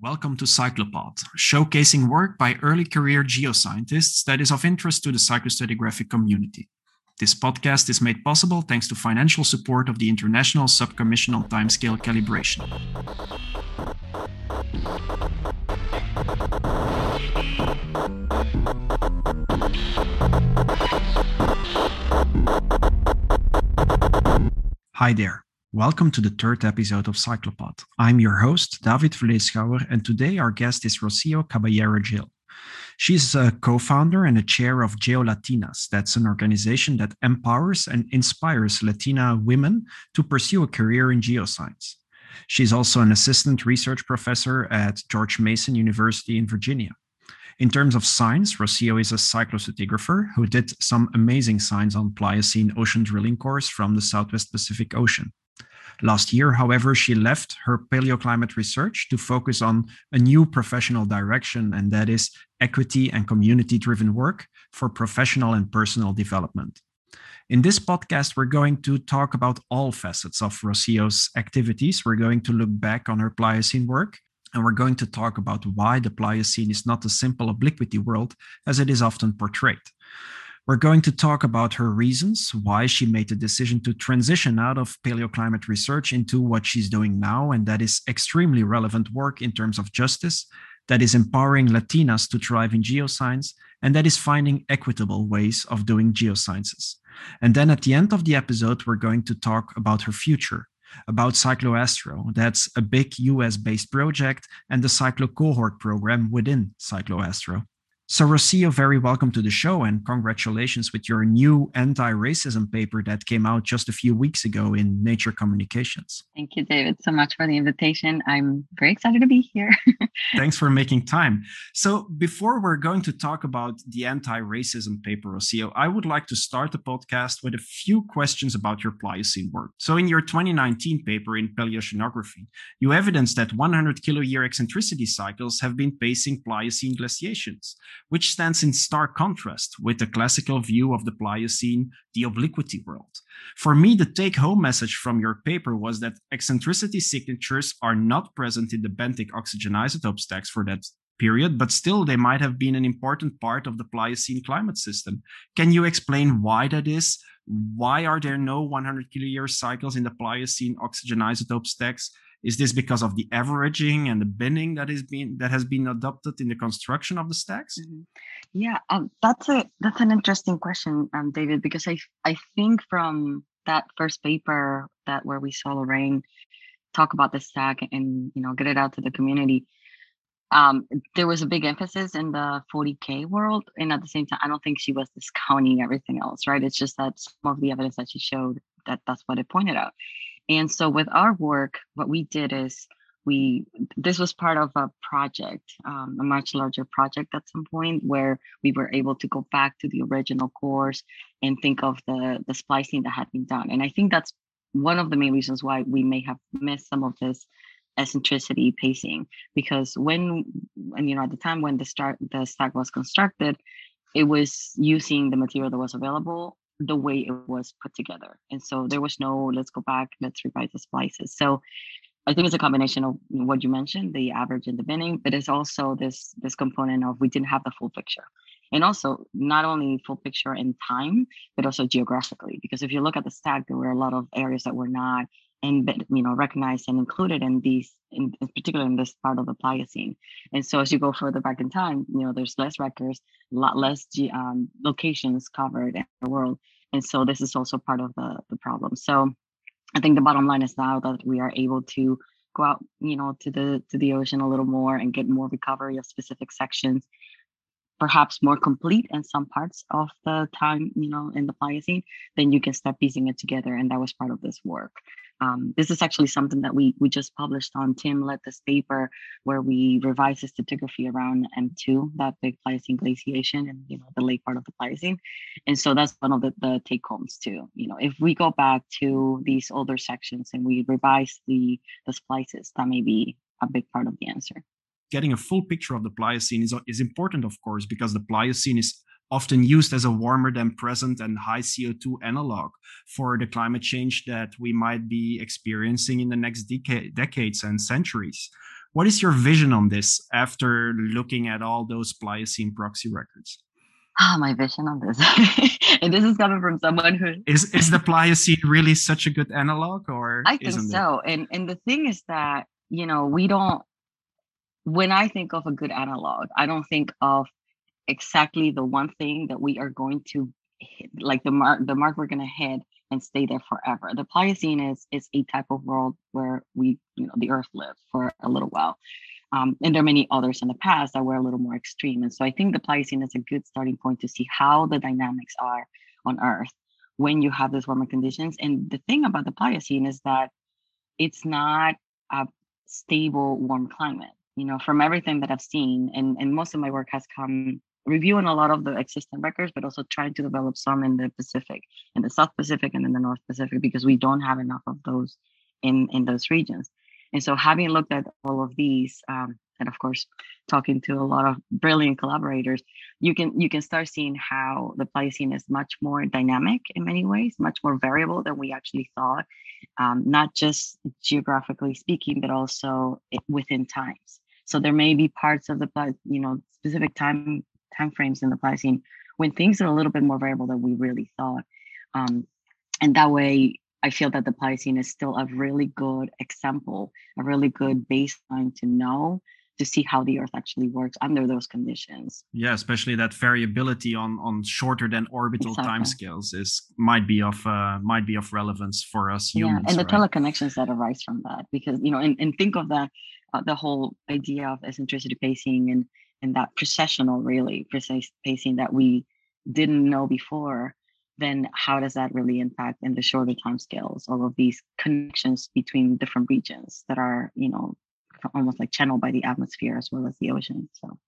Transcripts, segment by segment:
Welcome to Cyclopod, showcasing work by early career geoscientists that is of interest to the cyclostratigraphic community. This podcast is made possible thanks to financial support of the International Subcommission on Timescale Calibration. Hi there. Welcome to the third episode of Cyclopod. I'm your host, David Vleeschouwer, and today our guest is Rocio Caballero Gil. She's a co founder and a chair of GeoLatinas. That's an organization that empowers and inspires Latina women to pursue a career in geoscience. She's also an assistant research professor at George Mason University in Virginia. In terms of science, Rocio is a cyclostratigrapher who did some amazing science on Pliocene ocean drilling cores from the Southwest Pacific Ocean. Last year, however, she left her paleoclimate research to focus on a new professional direction, and that is equity and community driven work for professional and personal development. In this podcast, we're going to talk about all facets of Rocio's activities. We're going to look back on her Pliocene work, and we're going to talk about why the Pliocene is not a simple obliquity world as it is often portrayed. We're going to talk about her reasons, why she made the decision to transition out of paleoclimate research into what she's doing now. And that is extremely relevant work in terms of justice, that is empowering Latinas to thrive in geoscience, and that is finding equitable ways of doing geosciences. And then at the end of the episode, we're going to talk about her future, about CycloAstro. That's a big US based project and the Cyclo cohort program within CycloAstro. So, Rocio, very welcome to the show and congratulations with your new anti racism paper that came out just a few weeks ago in Nature Communications. Thank you, David, so much for the invitation. I'm very excited to be here. Thanks for making time. So, before we're going to talk about the anti racism paper, Rocio, I would like to start the podcast with a few questions about your Pliocene work. So, in your 2019 paper in Paleoceanography, you evidence that 100 kiloyear eccentricity cycles have been pacing Pliocene glaciations which stands in stark contrast with the classical view of the Pliocene, the obliquity world. For me, the take home message from your paper was that eccentricity signatures are not present in the benthic oxygen isotope stacks for that period, but still they might have been an important part of the Pliocene climate system. Can you explain why that is? Why are there no 100 kiloyear cycles in the Pliocene oxygen isotope stacks? Is this because of the averaging and the binning that is being that has been adopted in the construction of the stacks? Mm-hmm. Yeah, um, that's a that's an interesting question, um, David, because I I think from that first paper that where we saw Lorraine talk about the stack and you know get it out to the community, um, there was a big emphasis in the 40k world, and at the same time, I don't think she was discounting everything else, right? It's just that some of the evidence that she showed that that's what it pointed out. And so with our work, what we did is we this was part of a project, um, a much larger project at some point where we were able to go back to the original cores and think of the the splicing that had been done. And I think that's one of the main reasons why we may have missed some of this eccentricity pacing because when and you know at the time when the start the stack was constructed it was using the material that was available the way it was put together. And so there was no, let's go back, let's revise the splices. So I think it's a combination of what you mentioned, the average and the binning, but it's also this this component of we didn't have the full picture. And also not only full picture in time, but also geographically. Because if you look at the stack, there were a lot of areas that were not and you know recognized and included in these in, in particular in this part of the pliocene and so as you go further back in time you know there's less records a lot less um, locations covered in the world and so this is also part of the the problem so i think the bottom line is now that we are able to go out you know to the to the ocean a little more and get more recovery of specific sections perhaps more complete in some parts of the time, you know, in the Pliocene, then you can start piecing it together. And that was part of this work. Um, this is actually something that we we just published on Tim led this paper where we revised the stratigraphy around M2, that big Pliocene glaciation and you know the late part of the Pliocene. And so that's one of the, the take homes too. You know, if we go back to these older sections and we revise the the splices, that may be a big part of the answer getting a full picture of the Pliocene is, is important, of course, because the Pliocene is often used as a warmer than present and high CO2 analog for the climate change that we might be experiencing in the next decades and centuries. What is your vision on this after looking at all those Pliocene proxy records? Ah, my vision on this, and this is coming from someone who is is the Pliocene really such a good analog, or I think so. It? And and the thing is that you know we don't. When I think of a good analog, I don't think of exactly the one thing that we are going to hit, like the mark the mark we're going to hit and stay there forever. The Pliocene is is a type of world where we, you know, the Earth lived for a little while. Um, and there are many others in the past that were a little more extreme. And so I think the Pliocene is a good starting point to see how the dynamics are on Earth when you have those warmer conditions. And the thing about the Pliocene is that it's not a stable, warm climate. You know, from everything that I've seen, and, and most of my work has come reviewing a lot of the existing records, but also trying to develop some in the Pacific, in the South Pacific and in the North Pacific, because we don't have enough of those in, in those regions. And so having looked at all of these, um, and of course talking to a lot of brilliant collaborators, you can you can start seeing how the Pliocene is much more dynamic in many ways, much more variable than we actually thought, um, not just geographically speaking, but also within times. So there may be parts of the you know specific time time frames in the Pliocene when things are a little bit more variable than we really thought. Um, and that way, I feel that the Pliocene is still a really good example, a really good baseline to know to see how the Earth actually works under those conditions. Yeah, especially that variability on on shorter than orbital exactly. timescales is might be of uh, might be of relevance for us humans. Yeah, and the right? teleconnections that arise from that, because you know, and, and think of that uh, the whole idea of eccentricity pacing and and that processional really precise pacing that we didn't know before then how does that really impact in the shorter time scales all of these connections between different regions that are you know almost like channeled by the atmosphere as well as the ocean so.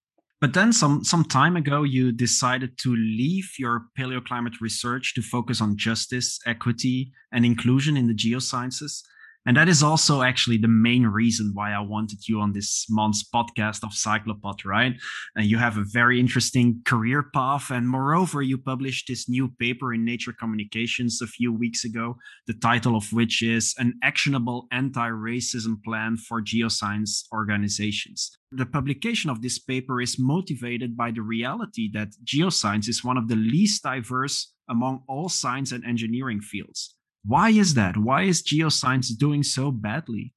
But then some some time ago you decided to leave your paleoclimate research to focus on justice equity and inclusion in the geosciences and that is also actually the main reason why I wanted you on this month's podcast of Cyclopod, right? And you have a very interesting career path. And moreover, you published this new paper in Nature Communications a few weeks ago, the title of which is An Actionable Anti Racism Plan for Geoscience Organizations. The publication of this paper is motivated by the reality that geoscience is one of the least diverse among all science and engineering fields. Why is that? Why is geoscience doing so badly?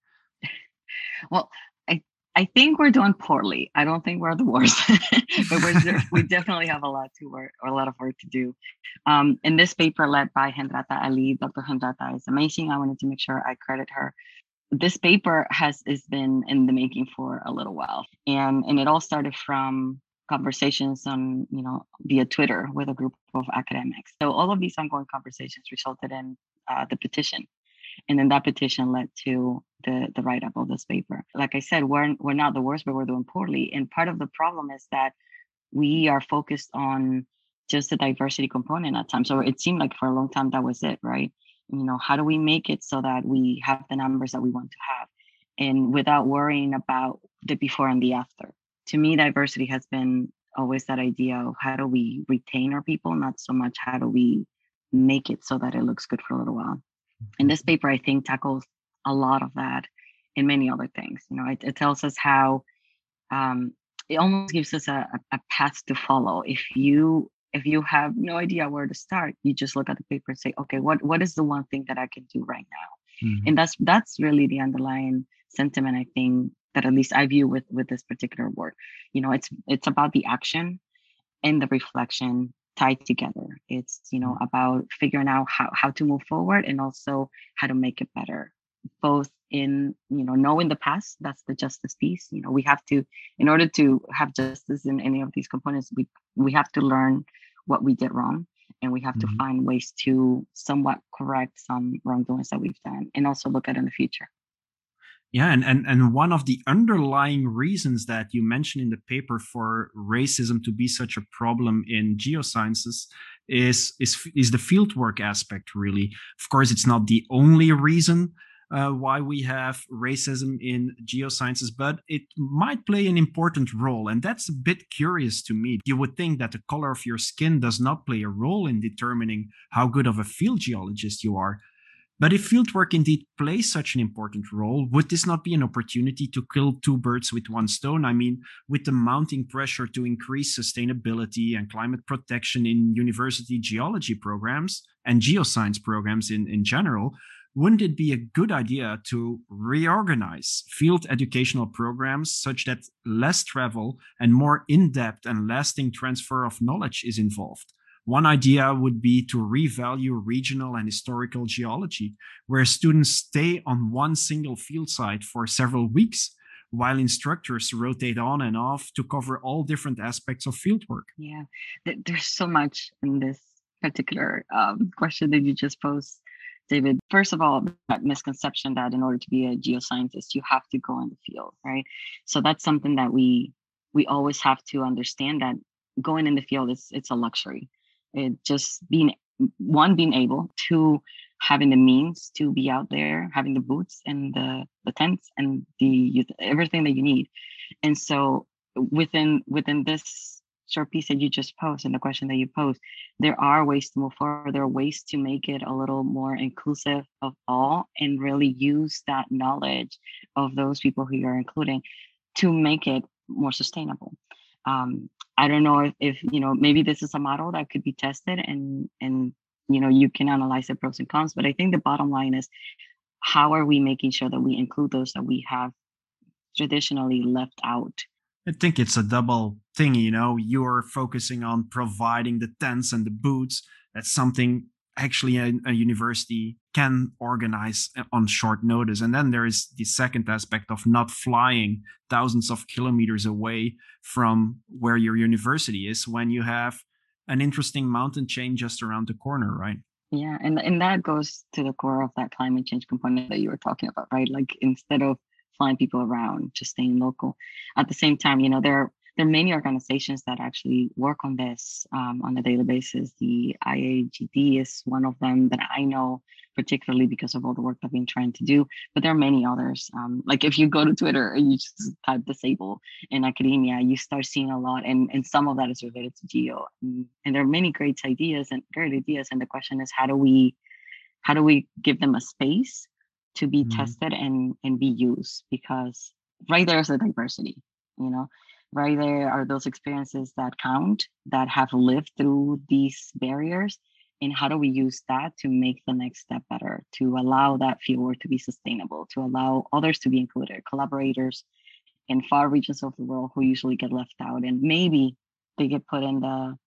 Well, I I think we're doing poorly. I don't think we're the worst, but we're, we definitely have a lot to work or a lot of work to do. Um, in this paper led by Hendratta Ali, Dr. Hendratta is amazing. I wanted to make sure I credit her. This paper has has been in the making for a little while, and and it all started from conversations on you know via Twitter with a group of academics. So all of these ongoing conversations resulted in uh, the petition. And then that petition led to the, the write up of this paper. Like I said, we're, we're not the worst, but we're doing poorly. And part of the problem is that we are focused on just the diversity component at times. So it seemed like for a long time that was it, right? You know, how do we make it so that we have the numbers that we want to have and without worrying about the before and the after? To me, diversity has been always that idea of how do we retain our people, not so much how do we make it so that it looks good for a little while. And this mm-hmm. paper, I think, tackles a lot of that and many other things. You know, it, it tells us how um, it almost gives us a, a path to follow. If you if you have no idea where to start, you just look at the paper and say, okay, what what is the one thing that I can do right now? Mm-hmm. And that's that's really the underlying sentiment I think that at least I view with with this particular work. You know, it's it's about the action and the reflection tied together. It's, you know, mm. about figuring out how, how to move forward and also how to make it better, both in, you know, knowing the past, that's the justice piece. You know, we have to, in order to have justice in any of these components, we we have to learn what we did wrong and we have mm-hmm. to find ways to somewhat correct some wrongdoings that we've done and also look at in the future. Yeah, and, and and one of the underlying reasons that you mentioned in the paper for racism to be such a problem in geosciences is is is the fieldwork aspect. Really, of course, it's not the only reason uh, why we have racism in geosciences, but it might play an important role, and that's a bit curious to me. You would think that the color of your skin does not play a role in determining how good of a field geologist you are, But if fieldwork indeed plays such an important role, would this not be an opportunity to kill two birds with one stone? I mean, with the mounting pressure to increase sustainability and climate protection in university geology programs and geoscience programs in, in general, wouldn't it be a good idea to reorganize field educational programs such that less travel and more in depth and lasting transfer of knowledge is involved? One idea would be to revalue regional and historical geology, where students stay on one single field site for several weeks, while instructors rotate on and off to cover all different aspects of fieldwork. Yeah, there's so much in this particular um, question that you just posed, David. First of all, that misconception that in order to be a geoscientist, you have to go in the field, right? So that's something that we we always have to understand that going in the field is it's a luxury it just being one being able to having the means to be out there having the boots and the the tents and the everything that you need. And so within within this short piece that you just posed and the question that you posed there are ways to move forward. There are ways to make it a little more inclusive of all and really use that knowledge of those people who you're including to make it more sustainable um, I don't know if, if you know maybe this is a model that could be tested and and you know you can analyze the pros and cons. But I think the bottom line is how are we making sure that we include those that we have traditionally left out I think it's a double thing, you know. You're focusing on providing the tents and the boots. That's something actually a, a, university can organize eh, on short notice. And then there is the second aspect of not flying thousands of kilometers away from where your university is when you have an interesting mountain chain just around the corner, right? Yeah, and and that goes to the core of that climate change component that you were talking about, right? Like instead of flying people around, just staying local. At the same time, you know, there there are many organizations that actually work on this um, on a daily basis. The IAGD is one of them that I know, particularly because of all the work that I've been trying to do. But there are many others. Um, like if you go to Twitter and you just type disable in academia, you start seeing a lot, and, and some of that is related to geo. And, and there are many great ideas and great ideas. And the question is, how do we how do we give them a space to be mm-hmm. tested and and be used? Because right there's a diversity, you know right there are those experiences that count that have lived through these barriers and how do we use that to make the next step better to allow that fieldwork to be sustainable to allow others to be included collaborators in far regions of the world who usually get left out and maybe they get put in the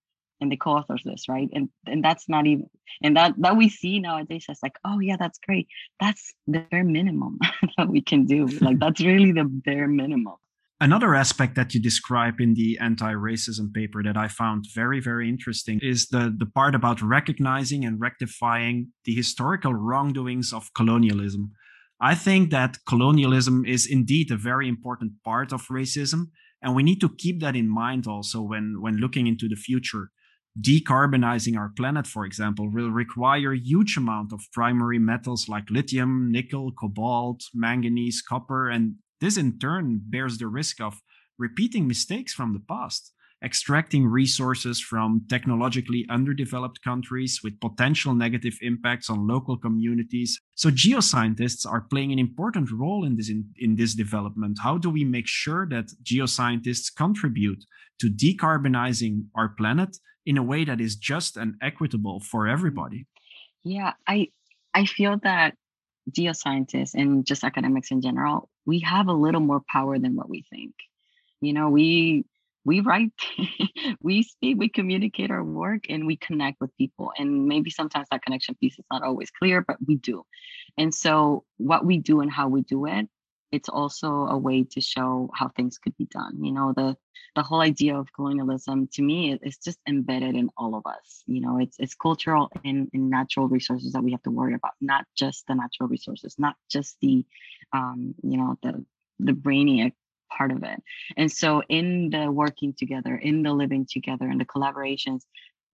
in the co-authors list right? And and that's not even and that that we see nowadays as like oh yeah that's great. That's the bare minimum that we can do. Like that's really the bare minimum Another aspect that you describe in the anti-racism paper that I found very, very interesting is the, the part about recognizing and rectifying the historical wrongdoings of colonialism. I think that colonialism is indeed a very important part of racism, and we need to keep that in mind also when, when looking into the future. Decarbonizing our planet, for example, will require huge amount of primary metals like lithium, nickel, cobalt, manganese, copper, and this in turn bears the risk of repeating mistakes from the past, extracting resources from technologically underdeveloped countries with potential negative impacts on local communities. So geoscientists are playing an important role in this in, in this development. How do we make sure that geoscientists contribute to decarbonizing our planet in a way that is just and equitable for everybody? Yeah, I I feel that geoscientists and just academics in general, we have a little more power than what we think. You know, we we write, we speak, we communicate our work, and we connect with people. And maybe sometimes that connection piece is not always clear, but we do. And so, what we do and how we do it it's also a way to show how things could be done you know the the whole idea of colonialism to me is just embedded in all of us you know it's it's cultural and, and natural resources that we have to worry about not just the natural resources not just the um you know the the brainiac part of it. And so in the working together in the living together and the collaborations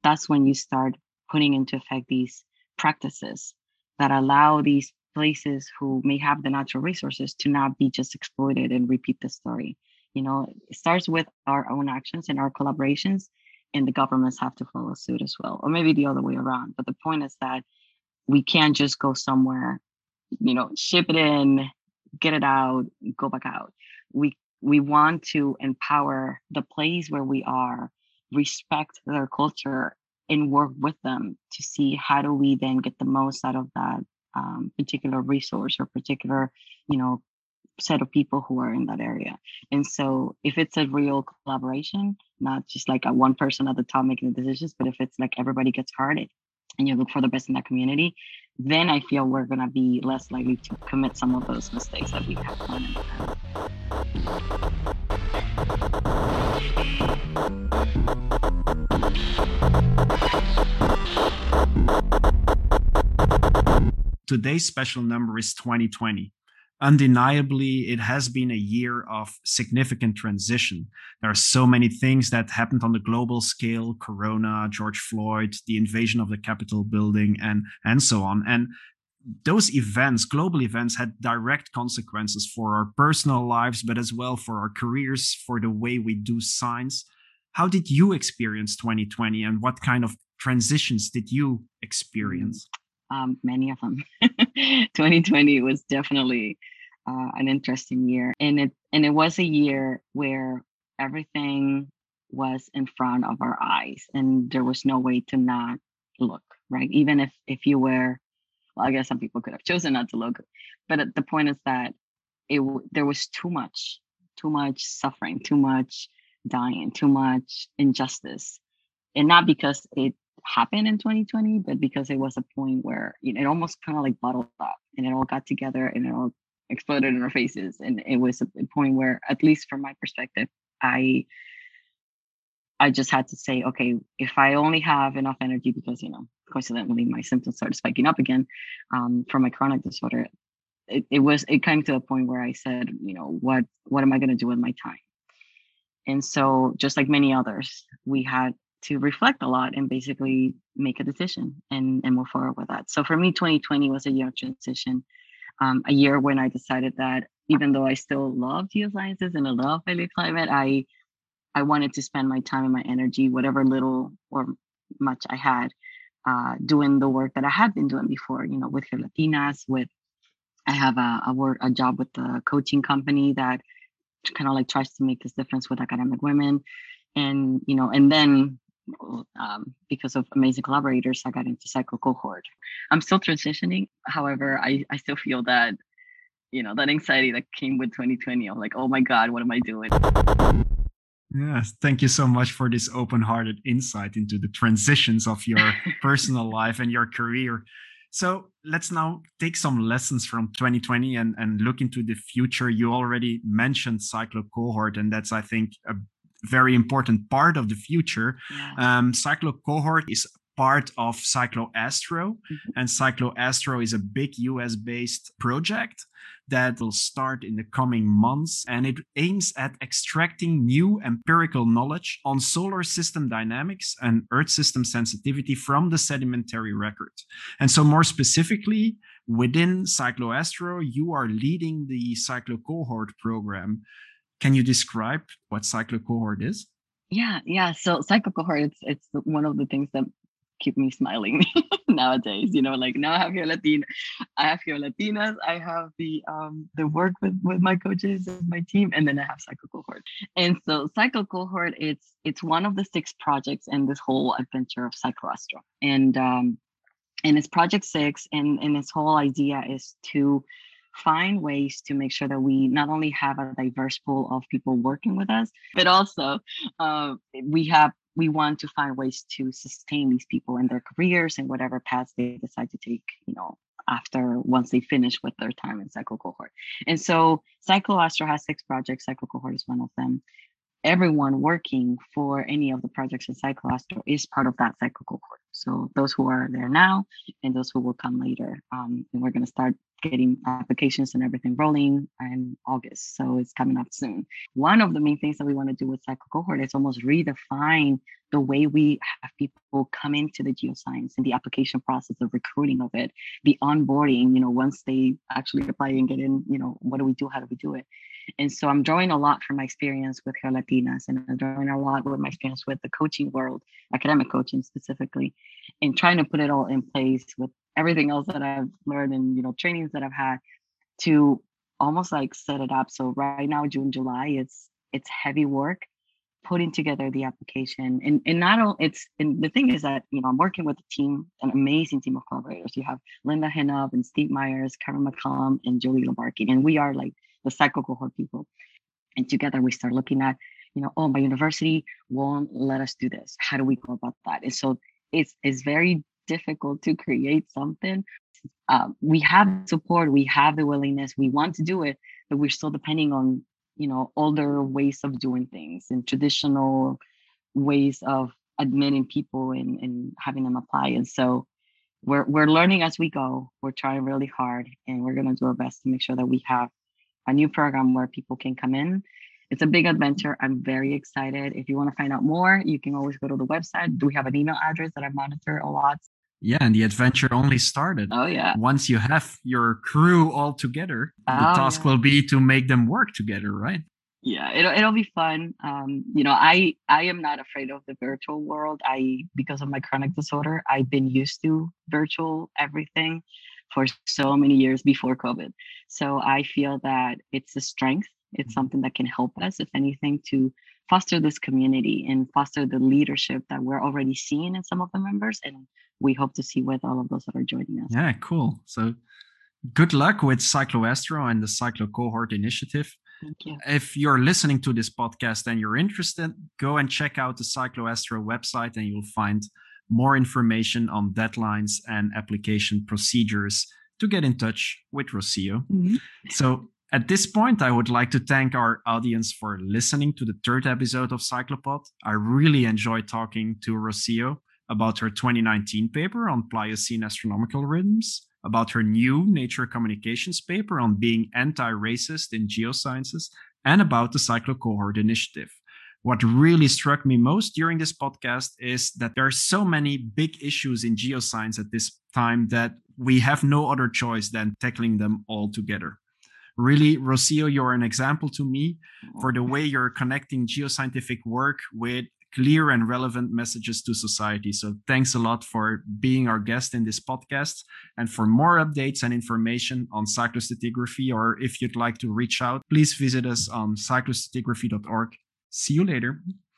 that's when you start putting into effect these practices that allow these places who may have the natural resources to not be just exploited and repeat the story. You know, it starts with our own actions and our collaborations, and the governments have to follow suit as well, or maybe the other way around. But the point is that we can't just go somewhere, you know, ship it in, get it out, go back out. We we want to empower the place where we are, respect their culture, and work with them to see how do we then get the most out of that um, particular resource or particular, you know, set of people who are in that area. And so if it's a real collaboration, not just like a one person at the top making the decisions, but if it's like everybody gets heard and you look for the best in that community, then I feel we're gonna be less likely to commit some of those mistakes that we have done in the past. Today's special number is 2020 undeniably, it has been a year of significant transition. There are so many things that happened on the global scale Corona, George Floyd, the invasion of the Capitol building, and, and so on. And those events, global events, had direct consequences for our personal lives, but as well for our careers, for the way we do science. How did you experience 2020 and what kind of transitions did you mm. experience? Um, many of them. 2020 was definitely uh, an interesting year, and it and it was a year where everything was in front of our eyes, and there was no way to not look. Right, even if if you were, well, I guess some people could have chosen not to look, but the point is that it there was too much, too much suffering, too much dying, too much injustice, and not because it happened in 2020, but because it was a point where you know, it almost kind of like bottled up and it all got together and it all exploded in our faces. And it was a point where, at least from my perspective, I I just had to say, okay, if I only have enough energy, because you know, coincidentally, my symptoms started spiking up again um, from my chronic disorder. It, it was it came to a point where I said, you know, what what am I going to do with my time? And so, just like many others, we had to reflect a lot and basically make a decision and, and move forward with that. So for me, 2020 was a year of transition, um, a year when I decided that even though I still love geosciences and I love paleoclimate, I I wanted to spend my time and my energy, whatever little or much I had, uh, doing the work that I had been doing before. You know, with Geolatinas, with I have a, a work a job with the coaching company that kind of like tries to make this difference with academic women and you know and then um, because of amazing collaborators, I got into cyclo cohort. I'm still transitioning. However, I, I still feel that, you know, that anxiety that came with 2020 I'm like, oh my God, what am I doing? Yes, thank you so much for this open hearted insight into the transitions of your personal life and your career. So let's now take some lessons from 2020 and, and look into the future. You already mentioned cyclo cohort, and that's, I think, a very important part of the future. Yeah. Um, Cyclo cohort is part of CycloAstro, mm-hmm. and CycloAstro is a big US based project that will start in the coming months and it aims at extracting new empirical knowledge on solar system dynamics and earth system sensitivity from the sedimentary record and so more specifically within cycloastro you are leading the cyclo cohort program can you describe what cyclo cohort is? Yeah, yeah. So cyclo cohort, it's it's one of the things that keep me smiling nowadays. You know, like now I have here Latina, I have GeoLatinas, I have the um the work with with my coaches and my team, and then I have cyclo cohort. And so cyclo cohort, it's it's one of the six projects in this whole adventure of CycloAstro. And um and it's project six, and and its whole idea is to find ways to make sure that we not only have a diverse pool of people working with us, but also uh, we have we want to find ways to sustain these people in their careers and whatever paths they decide to take, you know, after once they finish with their time in cyclo cohort. And so CycloAstro has six projects, cyclo cohort is one of them. Everyone working for any of the projects in CycloAstro is part of that cyclo cohort. So those who are there now and those who will come later. Um, and we're going to start getting applications and everything rolling in August. So it's coming up soon. One of the main things that we want to do with Cyclo cohort is almost redefine the way we have people come into the geoscience and the application process of recruiting of it, the onboarding, you know, once they actually apply and get in, you know, what do we do? How do we do it? And so I'm drawing a lot from my experience with GeoLatinas and I'm drawing a lot with my experience with the coaching world, academic coaching specifically, and trying to put it all in place with everything else that I've learned and you know trainings that I've had to almost like set it up. So right now, June, July, it's it's heavy work putting together the application. And and not only it's and the thing is that you know i'm working with a team an amazing team of collaborators. You have linda Hinnov and steve meyers karen mccallum and julie labarkin and we are like the cyclo cohort people. And together we start looking at you know oh my university won't let us do this. How do we go about that? And so it's it's very difficult to create something um, we have support we have the willingness we want to do it but we're still depending on you know older ways of doing things and traditional ways of admitting people and, and having them apply. And so we're we're learning as we go. We're trying really hard and we're going to do our best to make sure that we have a new program where people can come in. It's a big adventure. I'm very excited. If you want to find out more you can always go to the website. We have an email address that i monitor a lot yeah, and the adventure only started. Oh yeah. Once you have your crew all together, oh, the task yeah. will be to make them work together, right? Yeah, it'll it'll be fun. Um, you know, I I am not afraid of the virtual world. I because of my chronic disorder, I've been used to virtual everything for so many years before COVID. So I feel that it's a strength. It's mm-hmm. something that can help us, if anything, to foster this community and foster the leadership that we're already seeing in some of the members and we hope to see with all of those that are joining us. Yeah, cool. So good luck with CycloAstro and the Cyclo Cohort Initiative. Thank you. If you're listening to this podcast and you're interested, go and check out the CycloAstro website and you'll find more information on deadlines and application procedures to get in touch with Rocio. Mm-hmm. So at this point, I would like to thank our audience for listening to the third episode of Cyclopod. I really enjoyed talking to Rocio about her 2019 paper on Pliocene astronomical rhythms, about her new Nature Communications paper on being anti racist in geosciences, and about the Cyclo Cohort Initiative. What really struck me most during this podcast is that there are so many big issues in geoscience at this time that we have no other choice than tackling them all together. Really, Rocio, you're an example to me oh. for the way you're connecting geoscientific work with clear and relevant messages to society. So thanks a lot for being our guest in this podcast. And for more updates and information on cyclostratigraphy, or if you'd like to reach out, please visit us on cyclostratigraphy.org. See you later.